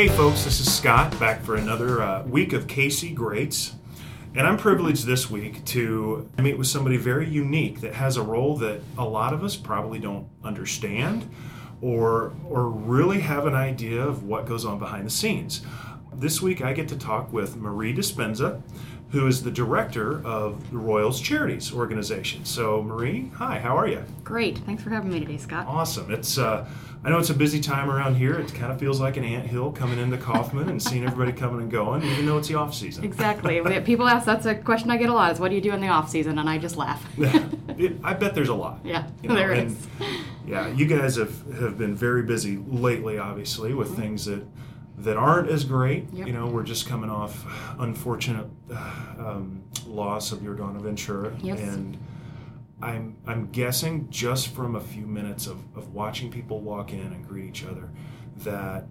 Hey, folks, this is Scott back for another uh, week of Casey Greats. And I'm privileged this week to meet with somebody very unique that has a role that a lot of us probably don't understand or, or really have an idea of what goes on behind the scenes. This week, I get to talk with Marie Dispenza, who is the director of the Royals Charities Organization. So, Marie, hi, how are you? Great. Thanks for having me today, Scott. Awesome. It's uh, I know it's a busy time around here. It kind of feels like an ant hill coming into Kauffman and seeing everybody coming and going, even though it's the off season. Exactly. People ask that's a question I get a lot: is what do you do in the off season? And I just laugh. it, I bet there's a lot. Yeah, you know, there is. Yeah, you guys have have been very busy lately, obviously, with mm-hmm. things that that aren't as great. Yep. You know, we're just coming off unfortunate uh, um, loss of Yordano Ventura yes. and I'm I'm guessing just from a few minutes of, of watching people walk in and greet each other that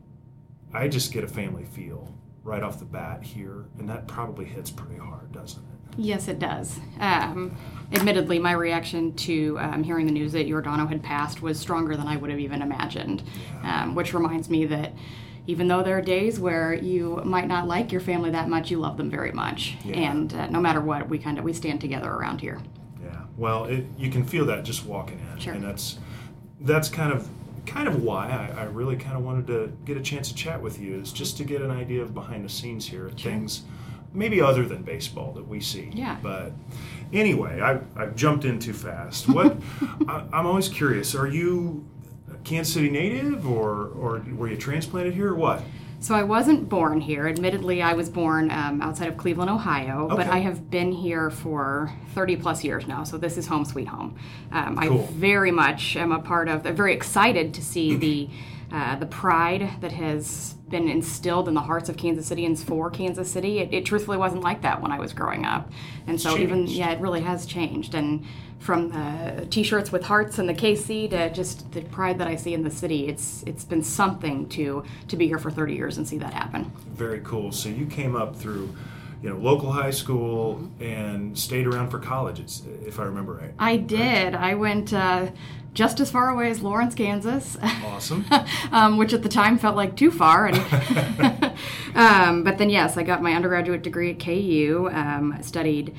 I just get a family feel right off the bat here, and that probably hits pretty hard, doesn't it? Yes, it does. Um, admittedly, my reaction to um, hearing the news that Yordano had passed was stronger than I would have even imagined, yeah. um, which reminds me that even though there are days where you might not like your family that much, you love them very much, yeah. and uh, no matter what, we kind of we stand together around here. Well, it, you can feel that just walking in, sure. and that's that's kind of kind of why I, I, really kind of wanted to get a chance to chat with you is just to get an idea of behind the scenes here, sure. things maybe other than baseball that we see. Yeah. But anyway, I I've jumped in too fast. What I, I'm always curious. Are you a Kansas City native, or or were you transplanted here, or what? So I wasn't born here. Admittedly, I was born um, outside of Cleveland, Ohio, okay. but I have been here for 30 plus years now. So this is home sweet home. Um, cool. I very much am a part of. I'm very excited to see the uh, the pride that has been instilled in the hearts of Kansas Cityans for Kansas City. It, it truthfully wasn't like that when I was growing up, and so even yeah, it really has changed. And from the T-shirts with hearts and the KC to just the pride that I see in the city, it's it's been something to to be here for 30 years and see that happen. Very cool. So you came up through you know, local high school and stayed around for college, if I remember right. I did. I went uh, just as far away as Lawrence, Kansas. Awesome. um, which at the time felt like too far. And um, but then, yes, I got my undergraduate degree at KU. Um, studied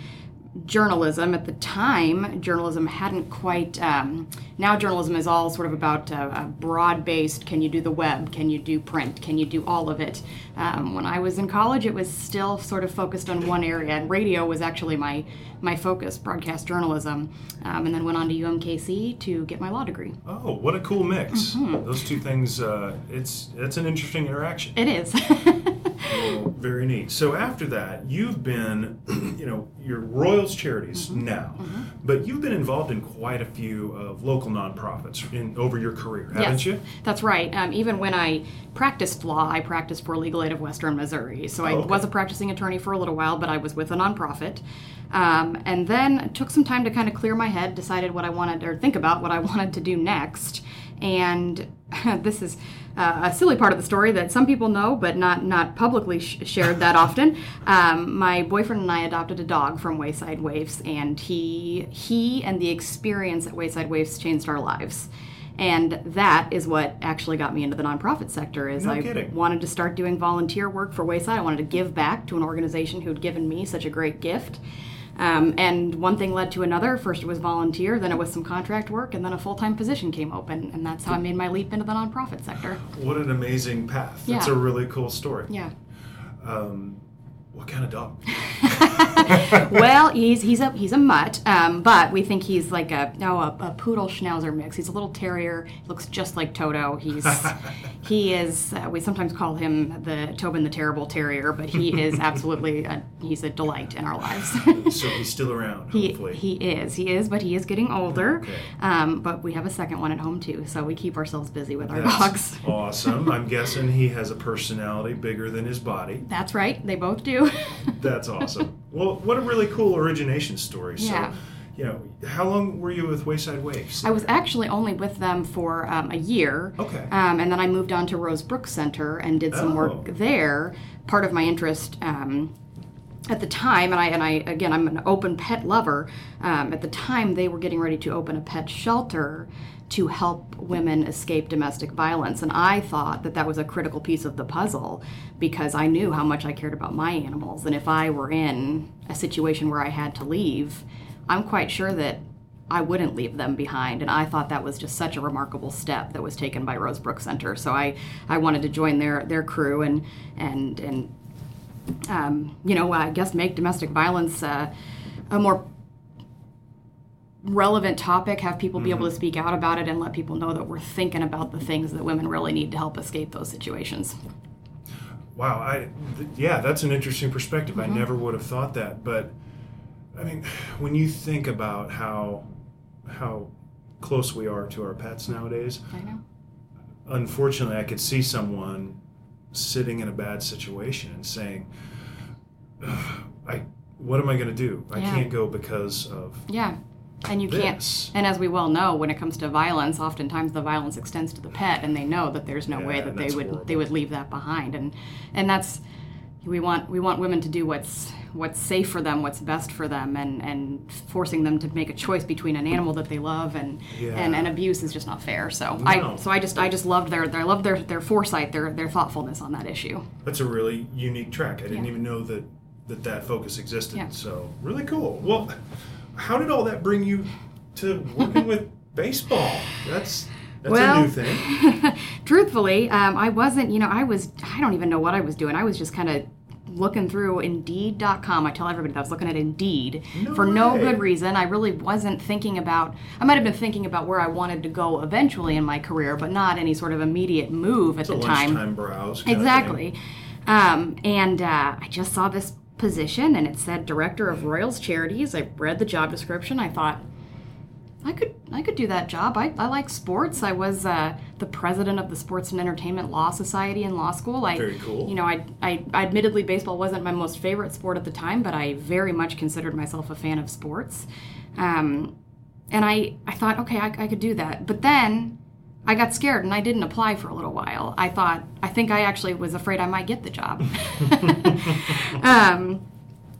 journalism. At the time journalism hadn't quite um, now journalism is all sort of about uh, a broad based can you do the web? Can you do print? Can you do all of it? Um, when i was in college it was still sort of focused on one area and radio was actually my my focus broadcast journalism um, and then went on to umkc to get my law degree. Oh what a cool mix. Mm-hmm. those two things uh, it's it's an interesting interaction. It is very neat so after that you've been you know your royals charities mm-hmm. now mm-hmm. but you've been involved in quite a few of local nonprofits in over your career haven't yes, you that's right um, even when i practiced law i practiced for legal aid of western missouri so i okay. was a practicing attorney for a little while but i was with a nonprofit um, and then took some time to kind of clear my head, decided what I wanted or think about what I wanted to do next. And this is uh, a silly part of the story that some people know, but not not publicly sh- shared that often. Um, my boyfriend and I adopted a dog from Wayside Waifs, and he he and the experience at Wayside Waifs changed our lives. And that is what actually got me into the nonprofit sector. Is no I kidding. wanted to start doing volunteer work for Wayside. I wanted to give back to an organization who had given me such a great gift. Um, and one thing led to another. First, it was volunteer, then it was some contract work, and then a full time position came open. And that's how I made my leap into the nonprofit sector. What an amazing path. That's yeah. a really cool story. Yeah. Um, what kind of dog? well, he's he's a he's a mutt, um, but we think he's like a no a, a, poodle schnauzer mix. He's a little terrier. He looks just like Toto. He's he is. Uh, we sometimes call him the Tobin the Terrible Terrier, but he is absolutely a, he's a delight in our lives. so he's still around. He hopefully. he is he is, but he is getting older. Okay. Um, but we have a second one at home too, so we keep ourselves busy with our dogs. awesome. I'm guessing he has a personality bigger than his body. That's right. They both do. That's awesome. Well, what a really cool origination story. Yeah. So, you know, how long were you with Wayside Waifs? I was actually only with them for um, a year. Okay. Um, and then I moved on to Rose Brook Center and did some oh. work there. Part of my interest um, at the time, and I and I again, I'm an open pet lover. Um, at the time, they were getting ready to open a pet shelter to help women escape domestic violence. And I thought that that was a critical piece of the puzzle because I knew how much I cared about my animals. And if I were in a situation where I had to leave, I'm quite sure that I wouldn't leave them behind. And I thought that was just such a remarkable step that was taken by Rosebrook Center. So I, I wanted to join their, their crew and, and, and um, you know, I guess make domestic violence uh, a more relevant topic, have people be able to speak out about it, and let people know that we're thinking about the things that women really need to help escape those situations. Wow, I th- yeah, that's an interesting perspective. Mm-hmm. I never would have thought that, but I mean, when you think about how how close we are to our pets nowadays, I know. unfortunately, I could see someone sitting in a bad situation and saying, "I, what am I going to do? I Yeah. can't go because of Yeah. And you this." can't. And as we well know, when it comes to violence, oftentimes the violence extends to the pet, and they know that there's no Yeah, way that they would horrible. they would leave that behind. And and that's we want we want women to do what's what's safe for them, what's best for them, and and forcing them to make a choice between an animal that they love and Yeah. and, and abuse is just not fair. So No. I so I just I just loved their, their I loved their their foresight, their their thoughtfulness on that issue. That's a really unique track. I didn't Yeah. even know that that that focus existed. So really cool. Well, how did all that bring you to working with baseball? That's that's Well- a new thing. Truthfully, um, I wasn't, you know, I was, I don't even know what I was doing. I was just kind of looking through Indeed.com. I tell everybody that I was looking at Indeed No for no good reason. I really wasn't thinking about, I might have been thinking about where I wanted to go eventually in my career, but not any sort of immediate move at It's the time. lunchtime browse. Exactly. Um, and uh, I just saw this position and it said Director of Royals Charities. I read the job description. I thought, I could I could do that job. I, I like sports. I was uh, the president of the Sports and Entertainment Law Society in law school. I, Very cool. You know, I, I admittedly baseball wasn't my most favorite sport at the time, but I very much considered myself a fan of sports. Um, and I, I thought, okay, I, I could do that. But then I got scared and I didn't apply for a little while. I thought, I think I actually was afraid I might get the job. um,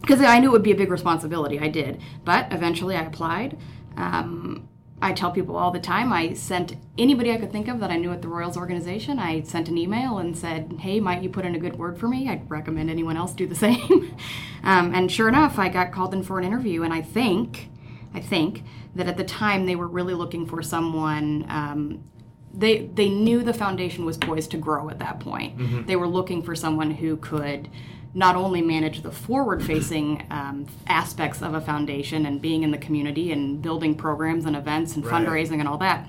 because I knew it would be a big responsibility. I did, but eventually I applied. Um, I tell people all the time. I sent anybody I could think of that I knew at the Royals organization. I sent an email and said, "Hey, might you put in a good word for me?" I'd recommend anyone else do the same. um, and sure enough, I got called in for an interview. And I think, I think that at the time they were really looking for someone. Um, they they knew the foundation was poised to grow at that point. They were looking for someone who could not only manage the forward facing um, aspects of a foundation and being in the community and building programs and events and Right. fundraising and all that,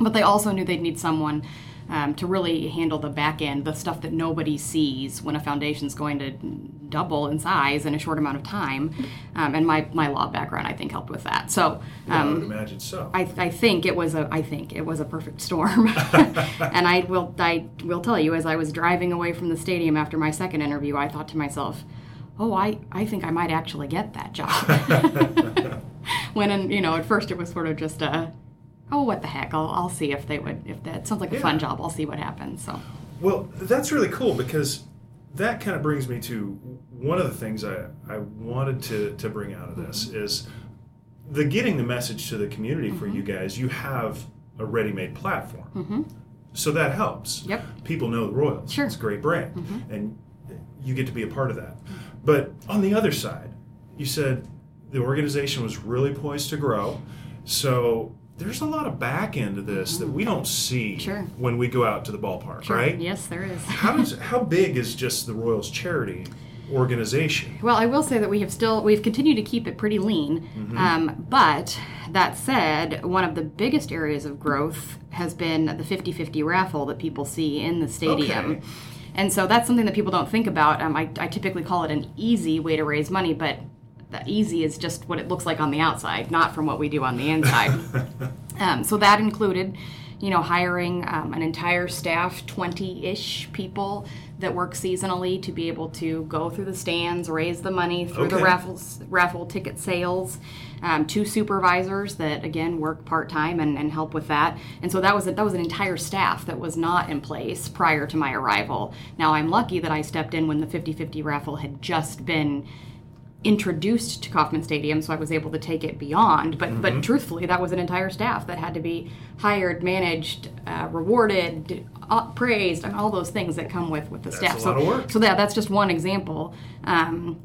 but they also knew they'd need someone um, to really handle the back end, the stuff that nobody sees when a foundation's going to double in size in a short amount of time. Um, and my, my law background, I think, helped with that. So I um, would imagine so. I, I think it was a I think it was a perfect storm, and I will I will tell you as I was driving away from the stadium after my second interview, I thought to myself, "Oh, I, I think I might actually get that job." when in, you know at first it was sort of just a, "Oh, what the heck? I'll, I'll see if they would if that sounds like a fun job. I'll see what happens." So Well, that's really cool because that kind of brings me to one of the things I, I wanted to, to bring out of this Mm-hmm. is the getting the message to the community for you guys. You have a ready-made platform, so that helps. Mm-hmm. Yep. People know the Royals. Sure. Mm-hmm. It's a great brand, and you get to be a part of that. But on the other side, you said the organization was really poised to grow, so. There's a lot of back end to this that we don't see Mm-hmm. Sure. when we go out to the ballpark, right? yes, there is. how does how big is just the Royals charity organization? Well, I will say that we have still we've continued to keep it pretty lean. Um, but that said, one of the biggest areas of growth has been the 50-50 raffle that people see in the stadium. Okay. And so that's something that people don't think about. Um, I, I typically call it an easy way to raise money, but the easy is just what it looks like on the outside, not from what we do on the inside. Um, so that included, you know, hiring um, an entire staff, 20 ish people that work seasonally to be able to go through the stands, raise the money through the Okay. raffles, raffle ticket sales. Um, two supervisors that again work part time and, and help with that, and so that was a, that was an entire staff that was not in place prior to my arrival. Now I'm lucky that I stepped in when the 50-50 raffle had just been introduced to Kauffman Stadium, so I was able to take it beyond. But Mm-hmm. but truthfully, that was an entire staff that had to be hired, managed, uh, rewarded, uh, praised, and all those things that come with with the That's staff. so so yeah, that's just one example. Um,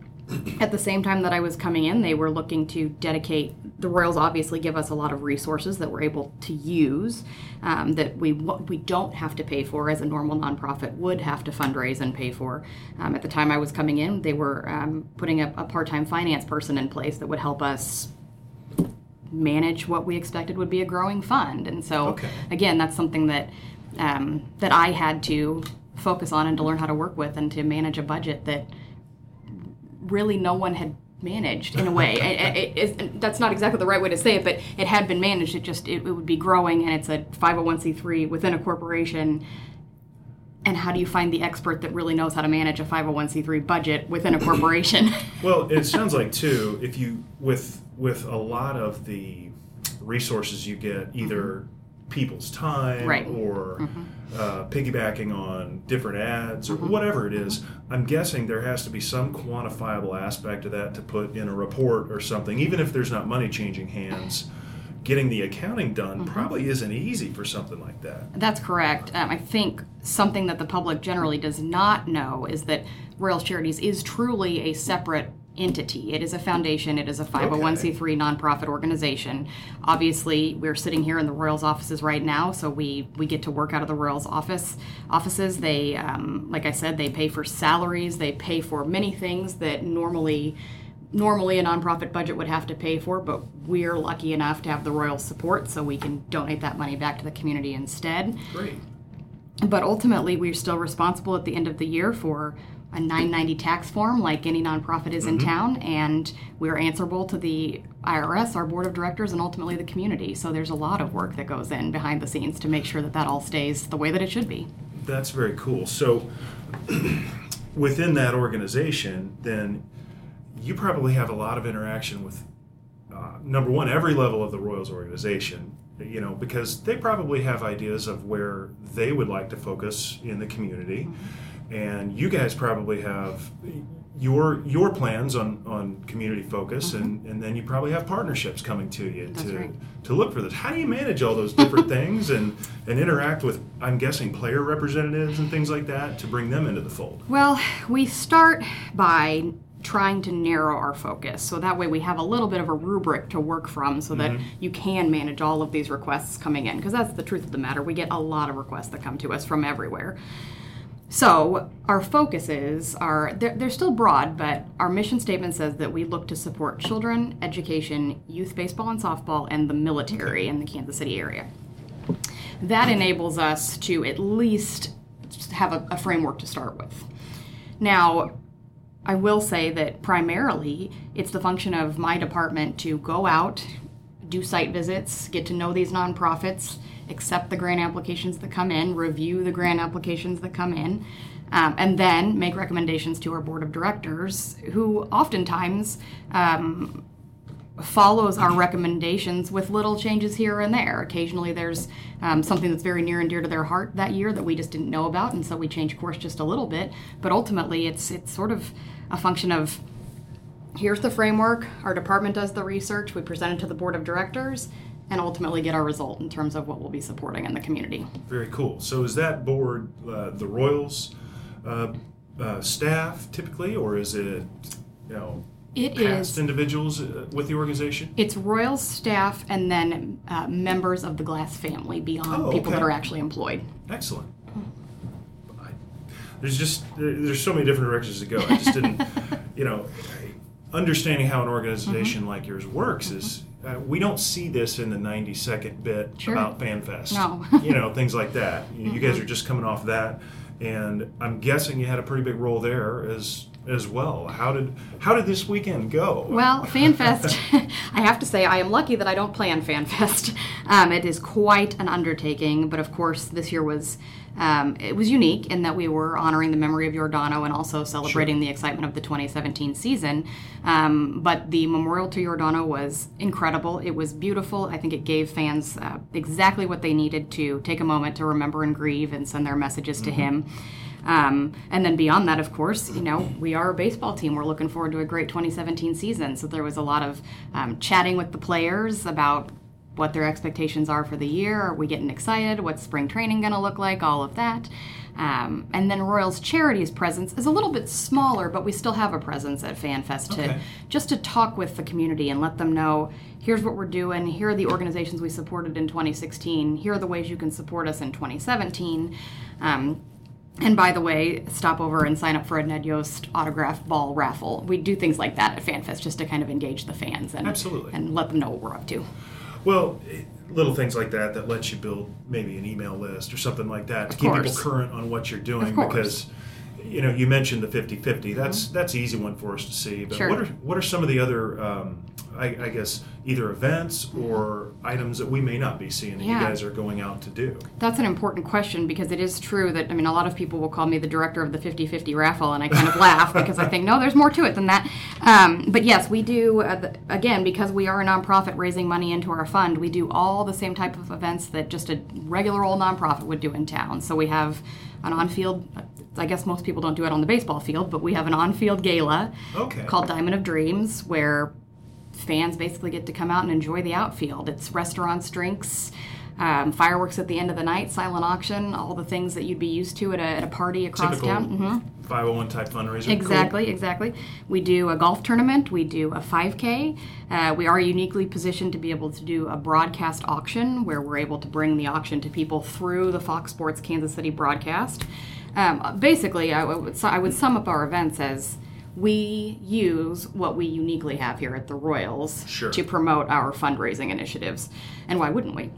at the same time that I was coming in, they were looking to dedicate. The Royals obviously give us a lot of resources that we're able to use um, that we we don't have to pay for as a normal nonprofit would have to fundraise and pay for. Um, at the time I was coming in, they were um, putting a, a part-time finance person in place that would help us manage what we expected would be a growing fund. And so, Okay. again, that's something that um, that I had to focus on and to learn how to work with and to manage a budget that really no one had managed in a way. it, it, it, that's not exactly the right way to say it, but it had been managed. It just it, it would be growing, and it's a 501c3 within a corporation. And how do you find the expert that really knows how to manage a 501c3 budget within a corporation? Well, it sounds like too, if you with with a lot of the resources you get, either mm-hmm. People's time Mm-hmm. Or uh, piggybacking on different ads or Mm-hmm. whatever it is, I'm guessing there has to be some quantifiable aspect of that to put in a report or something. Even if there's not money changing hands, getting the accounting done Mm-hmm. probably isn't easy for something like that. That's correct. Um, I think something that the public generally does not know is that Royals Charities is truly a separate entity. It is a foundation, it is a 501c3 nonprofit organization. Obviously, we're sitting here in the Royals offices right now, so we, we get to work out of the Royals office offices. They, um, like I said, they pay for salaries, they pay for many things that normally normally a nonprofit budget would have to pay for, but we're lucky enough to have the Royals support, so we can donate that money back to the community instead. Great. But ultimately, we're still responsible at the end of the year for a 990 tax form, like any nonprofit is in town, and we're answerable to the IRS, our board of directors, and ultimately the community. So there's a lot of work that goes in behind the scenes to make sure that that all stays the way that it should be. That's very cool. So, within that organization, then you probably have a lot of interaction with uh, number one, every level of the Royals organization. You know, because they probably have ideas of where they would like to focus in the community, and you guys probably have your your plans on on community focus, mm-hmm. and and then you probably have partnerships coming to you That's to right. to look for this. How do you manage all those different things and and interact with I'm guessing player representatives and things like that to bring them into the fold? Well, we start by trying to narrow our focus so that way we have a little bit of a rubric to work from so that mm-hmm. you can manage all of these requests coming in because that's the truth of the matter we get a lot of requests that come to us from everywhere so our focuses are they're, they're still broad but our mission statement says that we look to support children education youth baseball and softball and the military in the kansas city area. That enables us to at least have a, a framework to start with. Now I will say that primarily it's the function of my department to go out, do site visits, get to know these nonprofits, accept the grant applications that come in, review the grant applications that come in, um, and then make recommendations to our board of directors, who oftentimes um, follows our recommendations with little changes here and there. Occasionally, there's um, something that's very near and dear to their heart that year that we just didn't know about, and so we change course just a little bit. But ultimately, it's it's sort of a function of here's the framework. Our department does the research. We present it to the board of directors, and ultimately get our result in terms of what we'll be supporting in the community. Very cool. So is that board uh, the Royals uh, uh, staff typically, or is it you know It past is. individuals uh, with the organization? It's Royals staff and then uh, members of the Glass family beyond Oh, people okay. that are actually employed. Excellent. I, there's just there, there's so many different directions to go. I just didn't, you know, understanding how an organization Mm-hmm. like yours works is. Uh, we don't see this in the 90 second bit Sure. about FanFest. No. you know, things like that. You, you guys are just coming off that, and I'm guessing you had a pretty big role there as as well. How did how did this weekend go? Well, FanFest, I have to say, I am lucky that I don't plan FanFest. Um, it is quite an undertaking, but of course, this year was um, it was unique in that we were honoring the memory of Yordano and also celebrating the excitement of the 2017 season. Um, but the memorial to Yordano was incredible. It was beautiful. I think it gave fans uh, exactly what they needed to take a moment to remember and grieve and send their messages to him. Um, and then beyond that, of course, you know, we are a baseball team. We're looking forward to a great 2017 season. So there was a lot of um, chatting with the players about what their expectations are for the year. Are we getting excited? What's spring training going to look like? All of that. Um, and then Royals Charities presence is a little bit smaller, but we still have a presence at FanFest to Okay. just to talk with the community and let them know here's what we're doing, here are the organizations we supported in 2016, here are the ways you can support us in 2017. Um, and by the way, stop over and sign up for a Ned Yost autograph ball raffle. We do things like that at FanFest just to kind of engage the fans and Absolutely. and let them know what we're up to. Well, eh, little things like that that lets you build maybe an email list or something like that to keep people current on what you're doing Of course. because you know you mentioned the 50-50 that's that's an easy one for us to see but Sure. what are what are some of the other um, I, I guess either events or items that we may not be seeing that Yeah. you guys are going out to do That's an important question because it is true that, I mean, a lot of people will call me the director of the 50 50 raffle, and I kind of laugh because I think, no, there's more to it than that. Um, but yes, we do, uh, the, again, because we are a nonprofit raising money into our fund, we do all the same type of events that just a regular old nonprofit would do in town. So we have an on field, I guess most people don't do it on the baseball field, but we have an on field gala Okay. called Diamond of Dreams where fans basically get to come out and enjoy the outfield. It's restaurants, drinks, um, fireworks at the end of the night, silent auction, all the things that you'd be used to at a, at a party across typical town. Mhm. 501 type fundraiser Cool. Exactly, exactly. We do a golf tournament. We do a 5K. Uh, we are uniquely positioned to be able to do a broadcast auction where we're able to bring the auction to people through the Fox Sports Kansas City broadcast. Um, basically, I would, I would sum up our events as we use what we uniquely have here at the Royals Sure. to promote our fundraising initiatives. And why wouldn't we?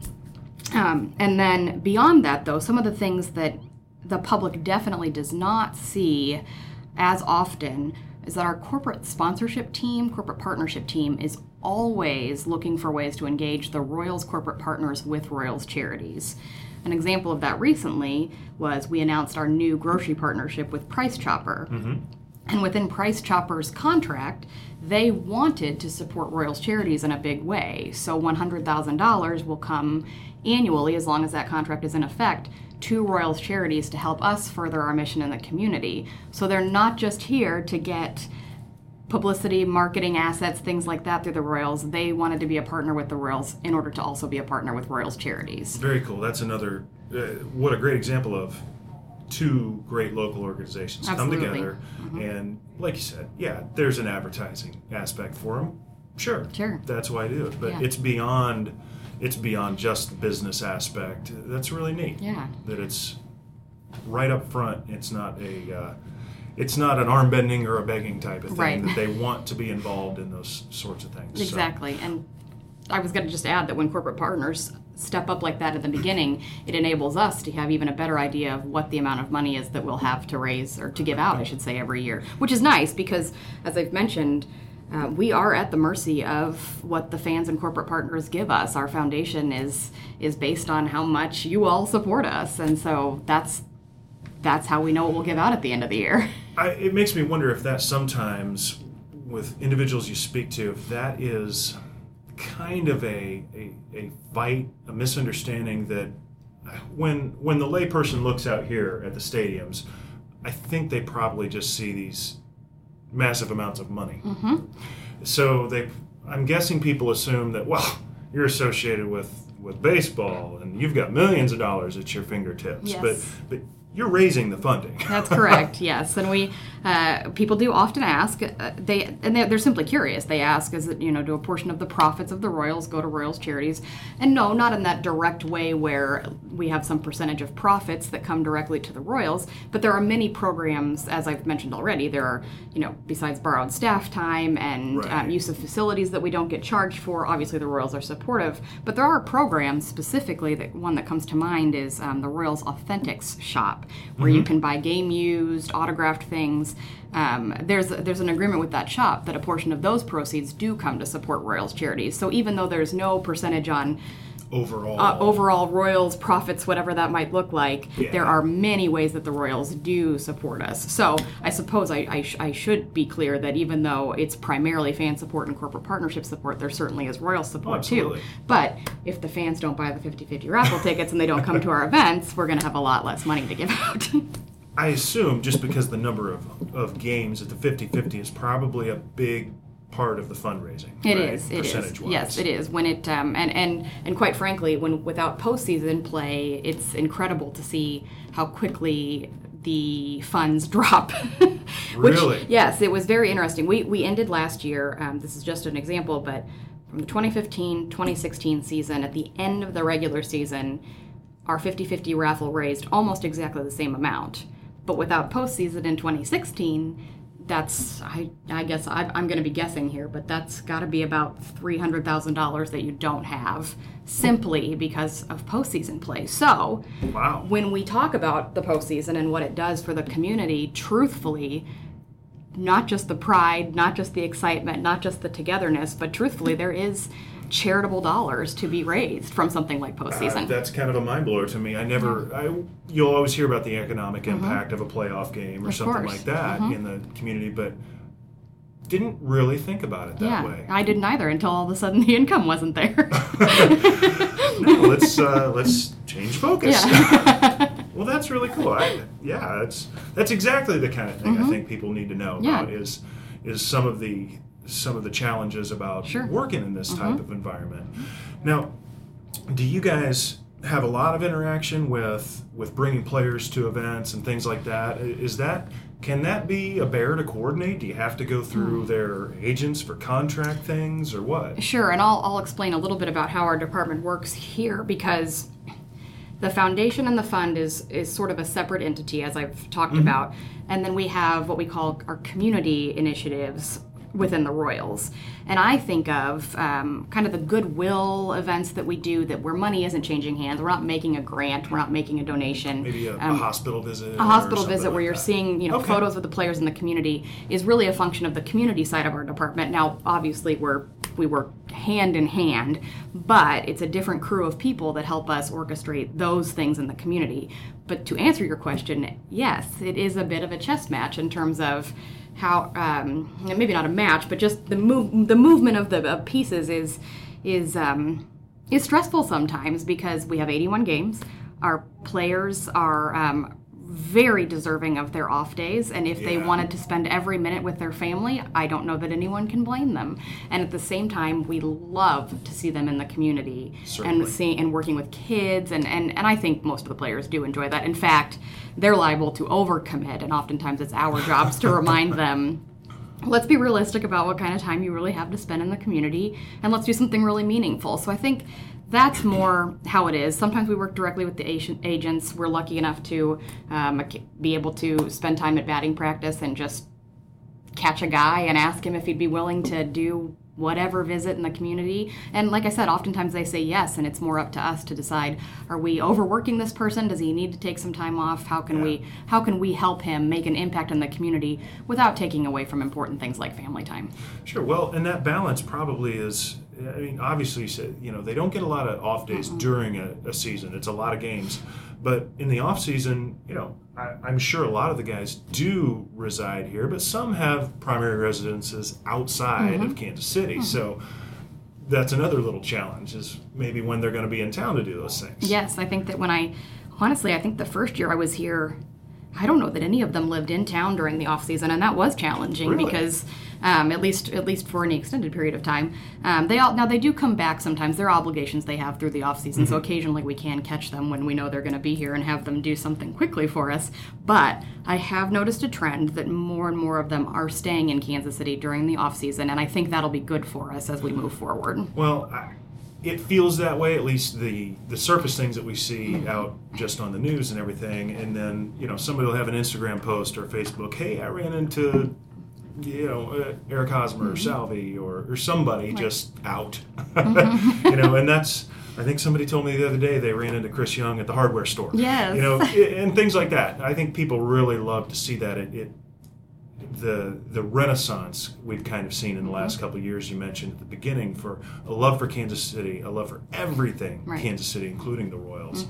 Um, and then beyond that, though, some of the things that the public definitely does not see as often is that our corporate sponsorship team, corporate partnership team, is always looking for ways to engage the Royals corporate partners with Royals charities. An example of that recently was we announced our new grocery partnership with Price Chopper. Mm-hmm. And within Price Chopper's contract, they wanted to support Royals charities in a big way. So $100,000 will come annually, as long as that contract is in effect, to Royals charities to help us further our mission in the community. So they're not just here to get publicity, marketing assets, things like that through the Royals. They wanted to be a partner with the Royals in order to also be a partner with Royals charities. Very cool. That's another. Uh, what a great example of two great local organizations Absolutely. come together, and like you said, yeah, there's an advertising aspect for them. Sure, Sure. That's why I do it. But Yeah. it's beyond. It's beyond just the business aspect. That's really neat. Yeah. That it's right up front. It's not a. Uh, it's not an arm bending or a begging type of thing. Right. That they want to be involved in those sorts of things. So- Exactly. And I was going to just add that when corporate partners step up like that at the beginning, it enables us to have even a better idea of what the amount of money is that we'll have to raise or to give out, I should say, every year, which is nice because, as I've mentioned, uh, we are at the mercy of what the fans and corporate partners give us. Our foundation is is based on how much you all support us, and so that's that's how we know what we'll give out at the end of the year. I, it makes me wonder if that sometimes, with individuals you speak to, if that is kind of a, a, a fight, a misunderstanding that uh, when when the layperson looks out here at the stadiums, I think they probably just see these massive amounts of money. Mm-hmm. So they, I'm guessing people assume that well, you're associated with with baseball and you've got millions of dollars at your fingertips, Yes. but but you're raising the funding. That's correct. yes, and we uh, people do often ask. Uh, they and they're, they're simply curious. They ask, is it you know, do a portion of the profits of the Royals go to Royals charities? And no, not in that direct way where we have some percentage of profits that come directly to the Royals. But there are many programs, as I've mentioned already. There are you know, besides borrowed staff time and Right. um, use of facilities that we don't get charged for. Obviously, the Royals are supportive, but there are programs specifically. That one that comes to mind is um, the Royals Authentics Shop, where you can buy game used, autographed things. Um, there's there's an agreement with that shop that a portion of those proceeds do come to support Royals charities. So even though there's no percentage on overall. uh, overall Royals profits, whatever that might look like, Yeah. there are many ways that the Royals do support us. So I suppose I, I, sh- I should be clear that even though it's primarily fan support and corporate partnership support, there certainly is royal support too. But if the fans don't buy the 50 50 raffle tickets and they don't come to our events, we're going to have a lot less money to give out. I assume just because the number of, of games at the 50 50 is probably a big part of the fundraising. It right? is. It is. Yes, it is. When it um, and and and quite frankly, when without postseason play, it's incredible to see how quickly the funds drop. Which, Really? Yes, it was very interesting. We we ended last year. Um, this is just an example, but from the 2015-2016 season, at the end of the regular season, our 50-50 raffle raised almost exactly the same amount. But without postseason in 2016, that's I I guess I, I'm going to be guessing here, but that's got to be about three hundred thousand dollars that you don't have simply because of postseason play. So Wow. when we talk about the postseason and what it does for the community, truthfully, not just the pride, not just the excitement, not just the togetherness, but truthfully, there is charitable dollars to be raised from something like Uh, postseason. that's kind of a mind blower to me. I never, I, you'll always hear about the economic impact of a playoff game or Mm-hmm. Of something course. like that Mhm. in the community, but didn't really think about it that yeah, way. I didn't either until all of a sudden the income wasn't there. no, let's uh, let's change focus. yeah. well, that's really cool. I, yeah, that's that's exactly the kind of thing I think people need to know Mm-hmm. Yeah. about is is some of the some of the challenges about Sure. working in this type Mhm. of environment. Now, do you guys have a lot of interaction with with bringing players to events and things like that? Is that can that be a bear to coordinate? Do you have to go through Hmm. their agents for contract things or what? Sure, and I'll, I'll explain a little bit about how our department works here because the foundation and the fund is is sort of a separate entity, as I've talked about, and then we have what we call our community initiatives within the Royals. And I think of um, kind of the goodwill events that we do that where money isn't changing hands. We're not making a grant. We're not making a donation. Maybe a, a Um, hospital visit. a hospital visit where you're seeing. seeing you know Okay. photos of the players in the community is really a function of the community side of our department now obviously we're we work hand in hand but it's a different crew of people that help us orchestrate those things in the community but to answer your question yes it is a bit of a chess match in terms of how um, maybe not a match but just the move the movement of the of pieces is is um, is stressful sometimes because we have 81 games. Our players are um, very deserving of their off days, and if they wanted to spend every minute with their family, I don't know that anyone can blame them. And at the same time, we love to see them in the community Certainly. and see and working with kids, and, and and I think most of the players do enjoy that. In fact, they're liable to overcommit, and oftentimes it's our jobs to remind them let's be realistic about what kind of time you really have to spend in the community and let's do something really meaningful so i think that's more how it is sometimes we work directly with the agents we're lucky enough to um, be able to spend time at batting practice and just catch a guy and ask him if he'd be willing to do whatever visit in the community. And like I said, oftentimes they say yes, and it's more up to us to decide: Are we overworking this person? Does he need to take some time off? How can we how can we help him make an impact in the community without taking away from important things like family time? Sure. Well, and that balance probably is. I mean, obviously, you know, they don't get a lot of off days during a, a season. It's a lot of games, but in the off season, you know, I, I'm sure a lot of the guys do reside here, but some have primary residences outside of mm-hmm. Kansas City. Mm-hmm. So that's another little challenge is maybe when they're going to be in town to do those things. Yes, I think that when I honestly, I think the first year I was here. I don't know that any of them lived in town during the off season, and that was challenging Really? because, um, at least at least for an extended period of time, um, they all now they do come back sometimes. There are obligations they have through the off season, so occasionally we can catch them when we know they're going to be here and have them do something quickly for us. But I have noticed a trend that more and more of them are staying in Kansas City during the off season, and I think that'll be good for us as we move forward. Well, I, it feels that way. At least the the surface things that we see out just on the news and everything, and then you know somebody will have an Instagram post or Facebook. Hey, I ran into you know uh, Eric Hosmer or Salvy or or somebody just out. you know, and that's. I think somebody told me the other day they ran into Chris Young at the hardware store. Yes. You know, and things like that. I think people really love to see that. It, it the the renaissance we've kind of seen in the last couple of years you mentioned at the beginning for a love for Kansas City, a love for everything Right. Kansas City, including the Royals.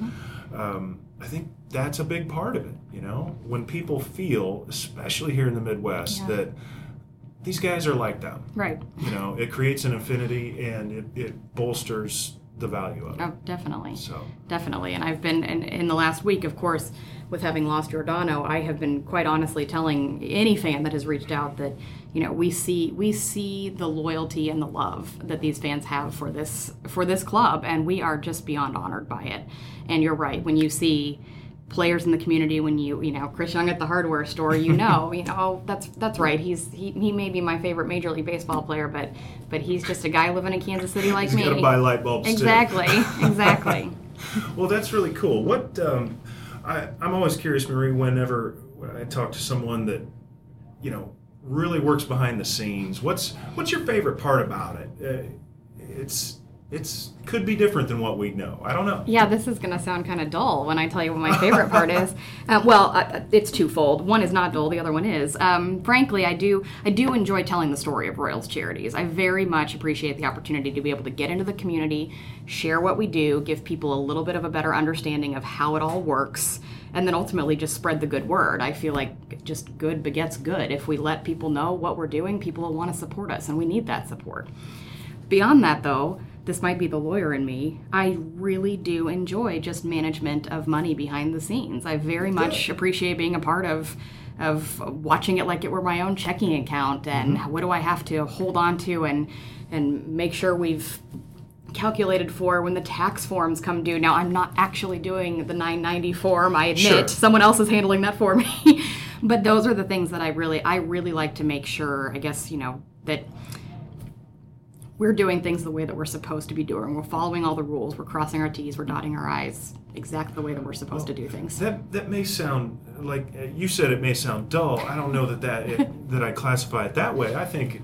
Um, I think that's a big part of it. You know, when people feel, especially here in the Midwest, Yeah. that these guys are like them. Right. You know, it creates an affinity and it, it bolsters the value of it. Oh, definitely. So Definitely. And I've been, in, in the last week, of course, with having lost Yordano, I have been quite honestly telling any fan that has reached out that, you know, we see we see the loyalty and the love that these fans have for this for this club, and we are just beyond honored by it. And you're right when you see players in the community when you you know Chris Young at the hardware store you know you know oh, that's that's right he's he, he may be my favorite major league baseball player but but he's just a guy living in Kansas City like he's me. got to buy light bulbs exactly too. exactly. Well that's really cool. What um, I, I'm always curious Marie whenever I talk to someone that you know really works behind the scenes what's what's your favorite part about it? Uh, it's it's could be different than what we know. I don't know. Yeah, this is going to sound kind of dull when I tell you what my favorite part is. Uh, well, uh, it's twofold. One is not dull; the other one is. Um, frankly, I do I do enjoy telling the story of Royals Charities. I very much appreciate the opportunity to be able to get into the community, share what we do, give people a little bit of a better understanding of how it all works. And then ultimately just spread the good word. I feel like just good begets good. If we let people know what we're doing, people will want to support us, and we need that support. Beyond that, though, this might be the lawyer in me. I really do enjoy just management of money behind the scenes. I very much appreciate being a part of of watching it like it were my own checking account and mm-hmm. what do I have to hold on to and and make sure we've calculated for when the tax forms come due. Now I'm not actually doing the 990 form, I admit. Sure. Someone else is handling that for me. but those are the things that I really I really like to make sure, I guess, you know, that we're doing things the way that we're supposed to be doing. We're following all the rules. We're crossing our T's. We're dotting our I's exactly the way that we're supposed well, to do things. That that may sound like uh, you said. It may sound dull. I don't know that that it, that I classify it that way. I think,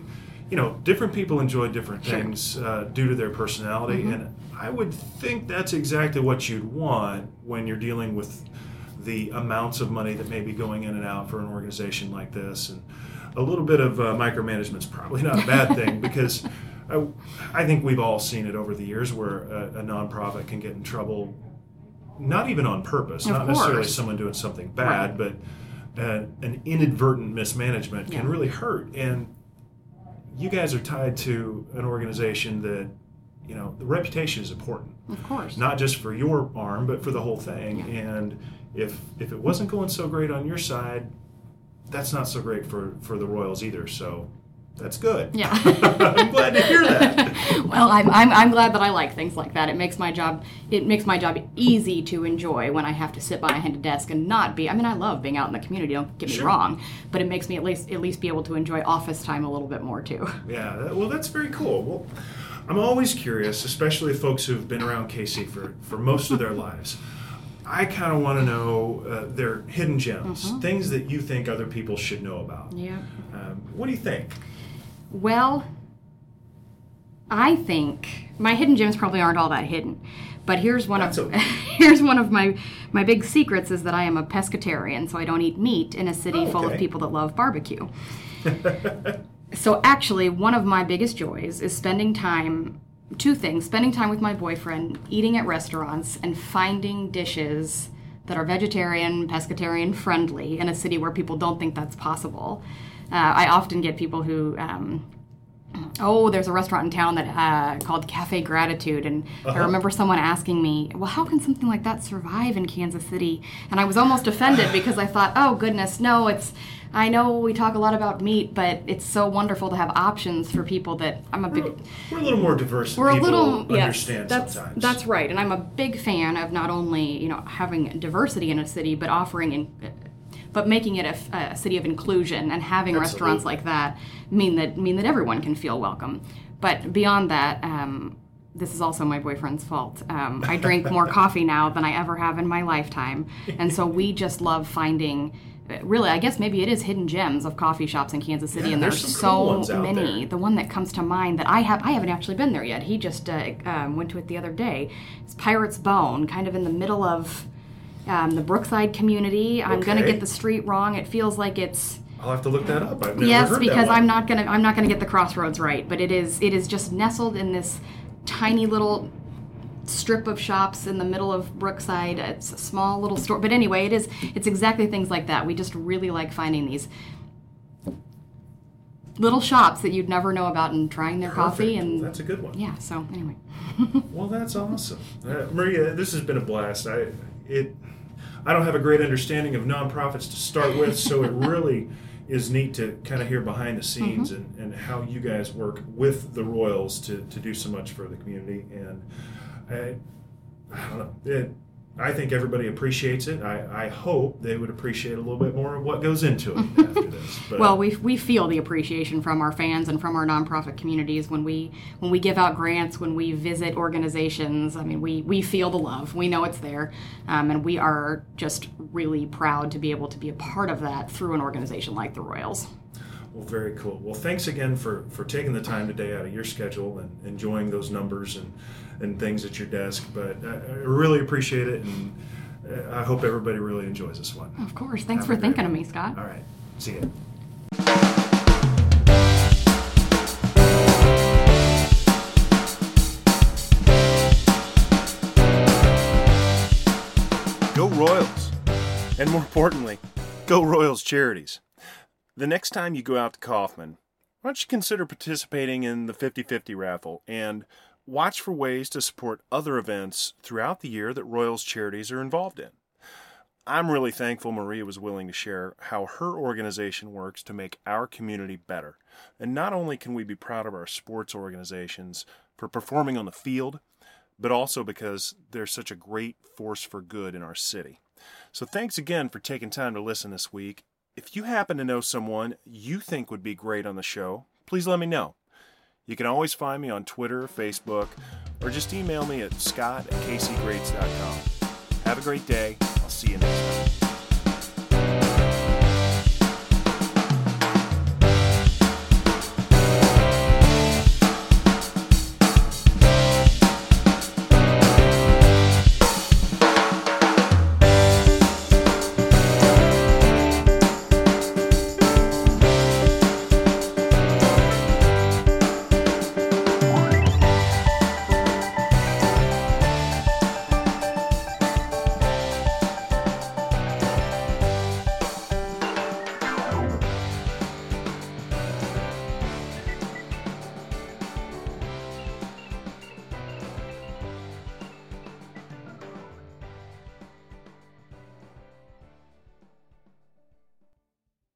you know, different people enjoy different things sure. uh, due to their personality, mm-hmm. and I would think that's exactly what you'd want when you're dealing with the amounts of money that may be going in and out for an organization like this, and a little bit of uh, micromanagement is probably not a bad thing because. I, I think we've all seen it over the years where a, a nonprofit can get in trouble, not even on purpose, of not course. necessarily someone doing something bad, right. but uh, an inadvertent mismanagement can yeah. really hurt. And you guys are tied to an organization that you know the reputation is important of course not just for your arm but for the whole thing yeah. and if if it wasn't going so great on your side that's not so great for for the royals either so that's good. Yeah. I'm glad to hear that. well, I'm, I'm, I'm glad that I like things like that. It makes my job it makes my job easy to enjoy when I have to sit behind a desk and not be. I mean, I love being out in the community. Don't get me sure. wrong, but it makes me at least at least be able to enjoy office time a little bit more too. Yeah. Well, that's very cool. Well, I'm always curious, especially folks who've been around KC for for most of their lives. I kind of want to know uh, their hidden gems, mm-hmm. things that you think other people should know about. Yeah. Um, what do you think? Well, I think my hidden gems probably aren't all that hidden. But here's one That's of okay. here's one of my my big secrets is that I am a pescatarian, so I don't eat meat in a city oh, okay. full of people that love barbecue. so actually, one of my biggest joys is spending time two things, spending time with my boyfriend, eating at restaurants and finding dishes that are vegetarian, pescatarian friendly in a city where people don't think that's possible. Uh, I often get people who. Um, oh, there's a restaurant in town that uh, called Cafe Gratitude, and uh-huh. I remember someone asking me, "Well, how can something like that survive in Kansas City?" And I was almost offended because I thought, "Oh goodness, no, it's." I know we talk a lot about meat, but it's so wonderful to have options for people that I'm a big. We're, we're a little more diverse. We're a little yes. That's sometimes. that's right, and I'm a big fan of not only you know having diversity in a city, but offering in but making it a, a city of inclusion and having Absolutely. restaurants like that mean that mean that everyone can feel welcome. But beyond that, um, this is also my boyfriend's fault. Um, I drink more coffee now than I ever have in my lifetime, and so we just love finding. Really, I guess maybe it is hidden gems of coffee shops in Kansas City, yeah, and there's, there's so cool many. The one that comes to mind that I have, I haven't actually been there yet. He just uh, um, went to it the other day. It's Pirate's Bone, kind of in the middle of um, the Brookside community. I'm okay. gonna get the street wrong. It feels like it's. I'll have to look that up. yes, because I'm not gonna I'm not gonna get the crossroads right, but it is it is just nestled in this tiny little strip of shops in the middle of Brookside. It's a small little store, but anyway, it is it's exactly things like that. We just really like finding these little shops that you'd never know about and trying their coffee and That's a good one. yeah. So anyway, Well, that's awesome, uh, Maria. This has been a blast. I it I don't have a great understanding of nonprofits to start with, so it really is neat to kind of hear behind the mm-hmm. scenes and, and how you guys work with the Royals to, to do so much for the community. And I, I don't know. It, I think everybody appreciates it. I, I hope they would appreciate a little bit more of what goes into it after this. But, well, we, we feel the appreciation from our fans and from our nonprofit communities when we when we give out grants, when we visit organizations. I mean, we we feel the love. We know it's there, um, and we are just really proud to be able to be a part of that through an organization like the Royals. Well, very cool. Well, thanks again for, for taking the time today out of your schedule and enjoying those numbers and, and things at your desk. But I, I really appreciate it, and uh, I hope everybody really enjoys this one. Of course. Thanks Have for a great thinking of me, Scott. All right. See ya. Go Royals! And more importantly, go Royals Charities. The next time you go out to Kauffman, why don't you consider participating in the 50 50 raffle and watch for ways to support other events throughout the year that Royals Charities are involved in. I'm really thankful Maria was willing to share how her organization works to make our community better. And not only can we be proud of our sports organizations for performing on the field, but also because they're such a great force for good in our city. So thanks again for taking time to listen this week. If you happen to know someone you think would be great on the show, please let me know. You can always find me on Twitter, Facebook, or just email me at scott at. Have a great day. I'll see you next time.